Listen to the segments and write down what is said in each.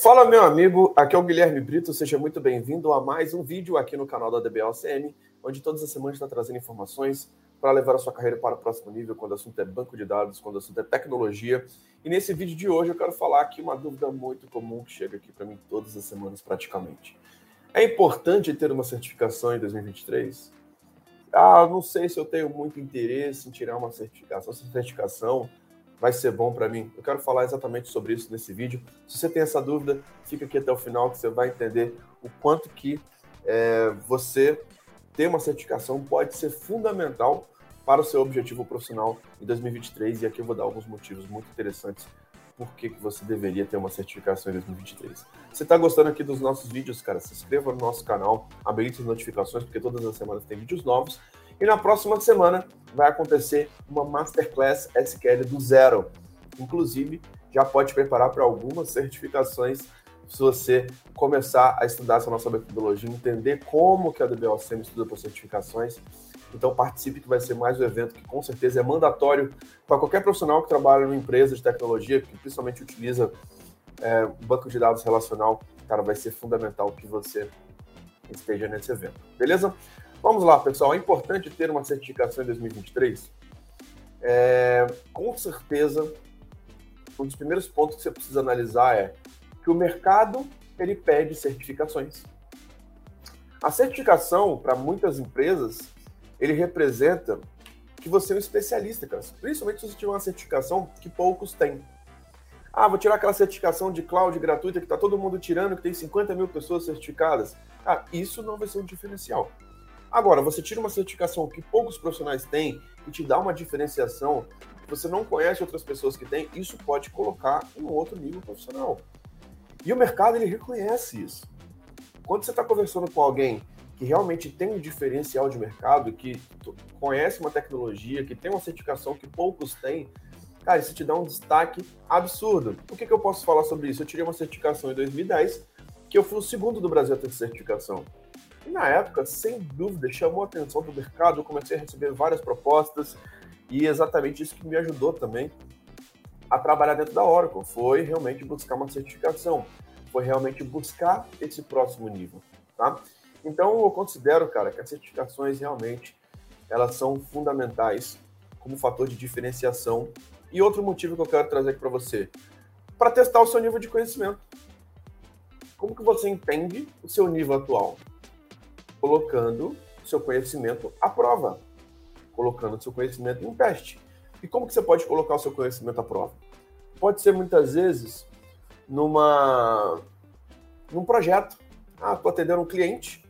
Fala, meu amigo, aqui é o Guilherme Brito, seja muito bem-vindo a mais um vídeo aqui no canal da DBLCM, onde todas as semanas está trazendo informações para levar a sua carreira para o próximo nível, quando o assunto é banco de dados, quando o assunto é tecnologia. E nesse vídeo de hoje eu quero falar aqui uma dúvida muito comum que chega aqui para mim todas as semanas praticamente. É importante ter uma certificação em 2023? Ah, não sei se eu tenho muito interesse em tirar uma certificação. Essa certificação vai ser bom para mim? Eu quero falar exatamente sobre isso nesse vídeo. Se você tem essa dúvida, fica aqui até o final que você vai entender o quanto que é, você ter uma certificação pode ser fundamental para o seu objetivo profissional em 2023. E aqui eu vou dar alguns motivos muito interessantes por que, que você deveria ter uma certificação em 2023. Você está gostando aqui dos nossos vídeos, cara? Se inscreva no nosso canal, habilite as notificações, porque todas as semanas tem vídeos novos. E na próxima semana vai acontecer uma Masterclass SQL do zero. Inclusive, já pode preparar para algumas certificações se você começar a estudar essa nossa metodologia, entender como que a DBOCM estuda para certificações. Então participe que vai ser mais um evento que com certeza é mandatório para qualquer profissional que trabalha numa empresa de tecnologia, que principalmente utiliza é, banco de dados relacional, cara, vai ser fundamental que você esteja nesse evento. Beleza? Vamos lá, pessoal. É importante ter uma certificação em 2023? É, com certeza, um dos primeiros pontos que você precisa analisar é que o mercado ele pede certificações. A certificação, para muitas empresas, ele representa que você é um especialista, cara. Principalmente se você tiver uma certificação que poucos têm. Ah, vou tirar aquela certificação de cloud gratuita que está todo mundo tirando, que tem 50 mil pessoas certificadas. Ah, isso não vai ser um diferencial. Agora, você tira uma certificação que poucos profissionais têm e te dá uma diferenciação você não conhece outras pessoas que têm, isso pode colocar em um outro nível profissional. E o mercado, ele reconhece isso. Quando você está conversando com alguém que realmente tem um diferencial de mercado, que conhece uma tecnologia, que tem uma certificação que poucos têm, cara, isso te dá um destaque absurdo. O que, que eu posso falar sobre isso? Eu tirei uma certificação em 2010, que eu fui o segundo do Brasil a ter certificação. E na época, sem dúvida, chamou a atenção do mercado, eu comecei a receber várias propostas e exatamente isso que me ajudou também a trabalhar dentro da Oracle, foi realmente buscar uma certificação, foi realmente buscar esse próximo nível, tá? Então eu considero, cara, que as certificações realmente elas são fundamentais como fator de diferenciação. E outro motivo que eu quero trazer aqui para você, para testar o seu nível de conhecimento. Como que você entende o seu nível atual? Colocando seu conhecimento à prova, colocando seu conhecimento em teste. E como que você pode colocar o seu conhecimento à prova? Pode ser muitas vezes numa num projeto. Ah, estou atendendo um cliente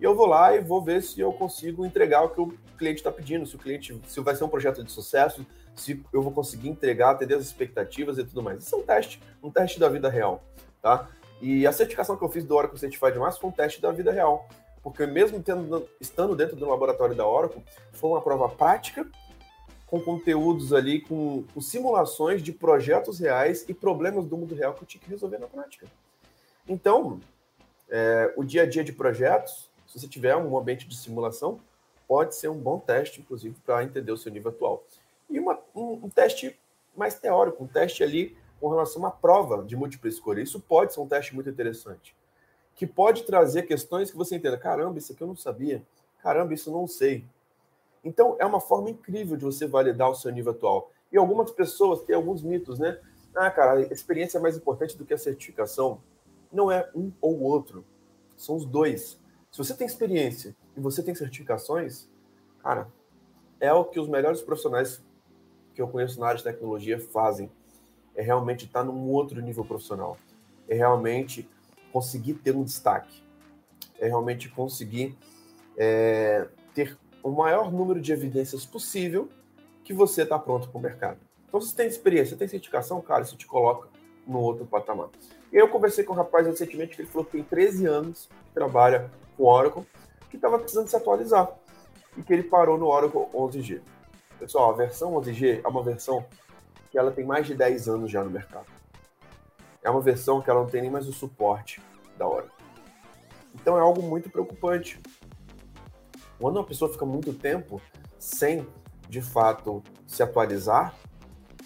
e eu vou lá e vou ver se eu consigo entregar o que o cliente está pedindo, se o cliente, se vai ser um projeto de sucesso, se eu vou conseguir entregar, atender as expectativas e tudo mais. Isso é um teste, um teste da vida real, tá? E a certificação que eu fiz do Oracle Certified Master foi um teste da vida real porque mesmo tendo, estando dentro do laboratório da Oracle, foi uma prova prática, com conteúdos ali, com, com, simulações de projetos reais e problemas do mundo real que eu tinha que resolver na prática. Então, é, o dia a dia de projetos, se você tiver um ambiente de simulação, pode ser um bom teste, inclusive, para entender o seu nível atual. E uma, um, um teste mais teórico, um teste ali com relação a uma prova de múltipla escolha. Isso pode ser um teste muito interessante que pode trazer questões que você entenda, caramba, isso aqui eu não sabia, caramba, isso eu não sei. Então, é uma forma incrível de você validar o seu nível atual. E algumas pessoas têm alguns mitos, né? Ah, cara, a experiência é mais importante do que a certificação. Não é um ou outro, são os dois. Se você tem experiência e você tem certificações, cara, é o que os melhores profissionais que eu conheço na área de tecnologia fazem. É realmente estar num outro nível profissional. É realmente conseguir ter um destaque, é realmente conseguir é, ter o maior número de evidências possível que você está pronto para o mercado. Então, se você tem experiência, tem certificação, cara, isso te coloca no outro patamar. E eu conversei com um rapaz recentemente que ele falou que tem 13 anos que trabalha com Oracle, que estava precisando se atualizar e que ele parou no Oracle 11G. Pessoal, a versão 11G é uma versão que ela tem mais de 10 anos já no mercado é uma versão que ela não tem nem mais o suporte da hora. Então é algo muito preocupante. Quando uma pessoa fica muito tempo sem, de fato, se atualizar,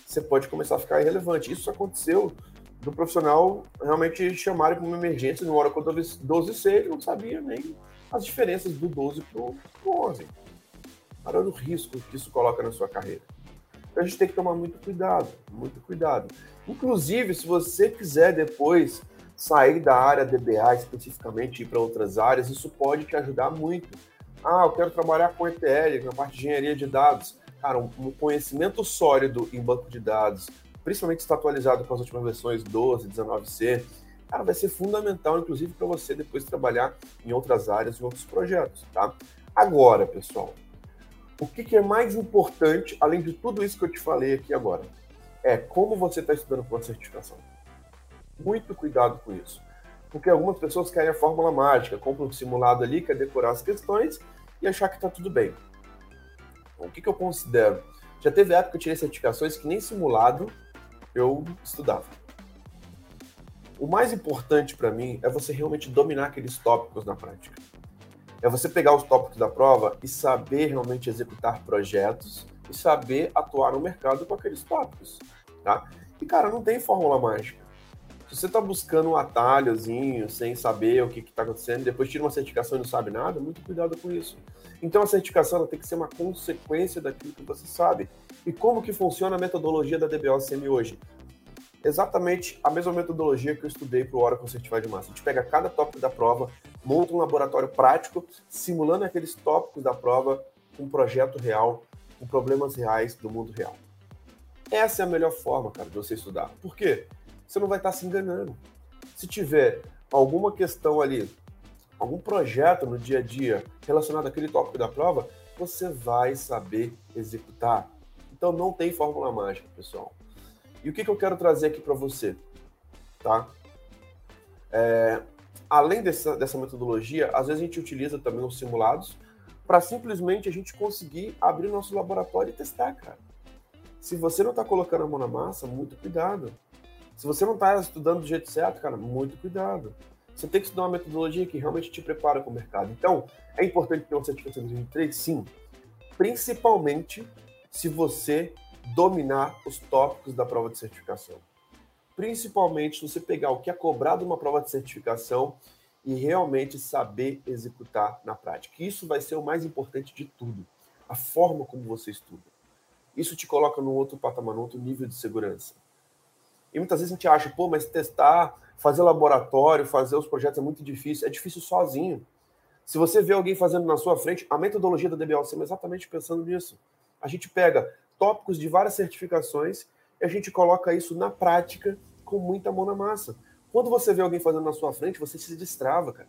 você pode começar a ficar irrelevante. Isso aconteceu do profissional realmente chamarem para uma emergência no Oracle 12C, ele não sabia nem as diferenças do 12 para o 11. Para o risco que isso coloca na sua carreira. Então a gente tem que tomar muito cuidado, muito cuidado. Inclusive, se você quiser depois sair da área DBA especificamente e ir para outras áreas, isso pode te ajudar muito. Ah, eu quero trabalhar com ETL, na parte de engenharia de dados. Cara, um, conhecimento sólido em banco de dados, principalmente está atualizado com as últimas versões 12, 19C, cara, vai ser fundamental, inclusive, para você depois trabalhar em outras áreas, em outros projetos, tá? Agora, pessoal, o que, que é mais importante, além de tudo isso que eu te falei aqui agora, é como você está estudando para a certificação. Muito cuidado com isso. Porque algumas pessoas querem a fórmula mágica, compram um simulado ali, quer decorar as questões e achar que está tudo bem. Então, o que, que eu considero? Já teve época que eu tirei certificações que nem simulado eu estudava. O mais importante para mim é você realmente dominar aqueles tópicos na prática. É você pegar os tópicos da prova e saber realmente executar projetos e saber atuar no mercado com aqueles tópicos, tá? E cara, não tem fórmula mágica. Se você está buscando um atalhozinho, sem saber o que está acontecendo, depois tira uma certificação e não sabe nada, muito cuidado com isso. Então a certificação tem que ser uma consequência daquilo que você sabe. E como que funciona a metodologia da DBOCM hoje? Exatamente a mesma metodologia que eu estudei para o Oracle Certified Master. A gente pega cada tópico da prova, monta um laboratório prático, simulando aqueles tópicos da prova com um projeto real, com problemas reais do mundo real. Essa é a melhor forma, cara, de você estudar. Por quê? você não vai estar se enganando. Se tiver alguma questão ali, algum projeto no dia a dia relacionado àquele tópico da prova, você vai saber executar. Então não tem fórmula mágica, pessoal. E o que, que eu quero trazer aqui para você? Tá? É, além dessa, dessa metodologia, às vezes a gente utiliza também os simulados para simplesmente a gente conseguir abrir nosso laboratório e testar, cara. Se você não está colocando a mão na massa, muito cuidado. Se você não está estudando do jeito certo, cara, muito cuidado. Você tem que estudar uma metodologia que realmente te prepara para o mercado. Então, é importante ter uma certificação de 2023? Sim. Principalmente se você dominar os tópicos da prova de certificação. Principalmente se você pegar o que é cobrado uma prova de certificação e realmente saber executar na prática. Isso vai ser o mais importante de tudo. A forma como você estuda. Isso te coloca num outro patamar, num outro nível de segurança. E muitas vezes a gente acha, pô, mas testar, fazer laboratório, fazer os projetos é muito difícil. É difícil sozinho. Se você vê alguém fazendo na sua frente, a metodologia da DBLC é exatamente pensando nisso. A gente pega tópicos de várias certificações e a gente coloca isso na prática com muita mão na massa. Quando você vê alguém fazendo na sua frente, você se destrava, cara.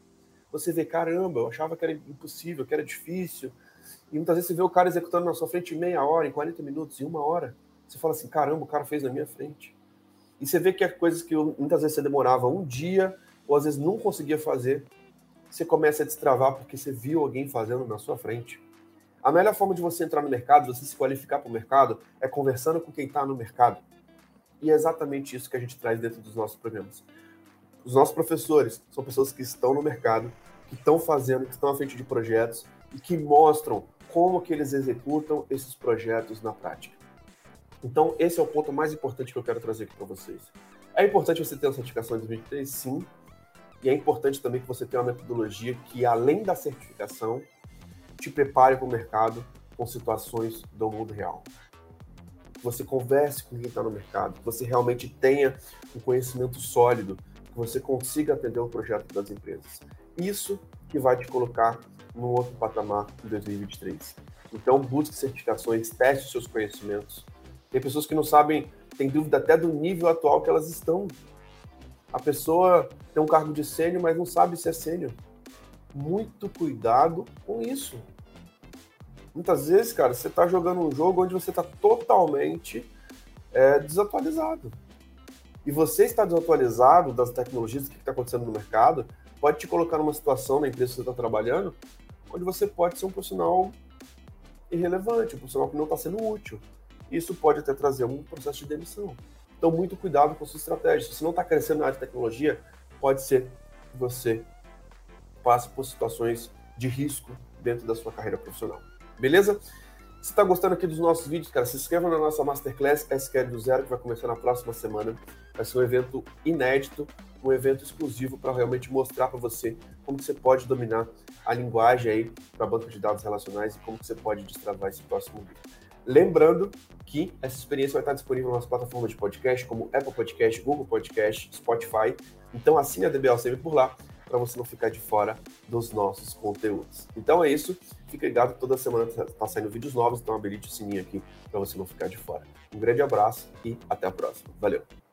Você vê, caramba, eu achava que era impossível, que era difícil. E muitas vezes você vê o cara executando na sua frente em meia hora, em 40 minutos, em uma hora. Você fala assim, caramba, o cara fez na minha frente. E você vê que é coisas que muitas vezes você demorava um dia, ou às vezes não conseguia fazer, você começa a destravar porque você viu alguém fazendo na sua frente. A melhor forma de você entrar no mercado, você se qualificar para o mercado, é conversando com quem está no mercado. E é exatamente isso que a gente traz dentro dos nossos programas. Os nossos professores são pessoas que estão no mercado, que estão fazendo, que estão à frente de projetos e que mostram como que eles executam esses projetos na prática. Então, esse é o ponto mais importante que eu quero trazer aqui para vocês. É importante você ter uma certificação em 2023, sim, e é importante também que você tenha uma metodologia que, além da certificação, te prepare para o mercado com situações do mundo real. Que você converse com quem está no mercado, que você realmente tenha um conhecimento sólido, que você consiga atender o projeto das empresas. Isso que vai te colocar num outro patamar em 2023. Então, busque certificações, teste seus conhecimentos, tem pessoas que não sabem, tem dúvida até do nível atual que elas estão. A pessoa tem um cargo de sênior, mas não sabe se é sênior. Muito cuidado com isso. Muitas vezes, cara, você está jogando um jogo onde você está totalmente é, desatualizado. E você está desatualizado das tecnologias, do que está acontecendo no mercado, pode te colocar numa situação na empresa que você está trabalhando, onde você pode ser um profissional irrelevante, um profissional que não está sendo útil isso pode até trazer um processo de demissão. Então, muito cuidado com a sua estratégia. Se você não está crescendo na área de tecnologia, pode ser que você passe por situações de risco dentro da sua carreira profissional. Beleza? Se está gostando aqui dos nossos vídeos, cara, se inscreva na nossa Masterclass SQL do Zero, que vai começar na próxima semana. Vai ser um evento inédito, um evento exclusivo para realmente mostrar para você como você pode dominar a linguagem aí para banco de dados relacionais e como você pode destravar esse próximo vídeo. Lembrando que essa experiência vai estar disponível nas plataformas de podcast, como Apple Podcast, Google Podcast, Spotify. Então assine a DBLCM por lá para você não ficar de fora dos nossos conteúdos. Então é isso. Fique ligado toda semana está saindo vídeos novos, então habilite o sininho aqui para você não ficar de fora. Um grande abraço e até a próxima. Valeu!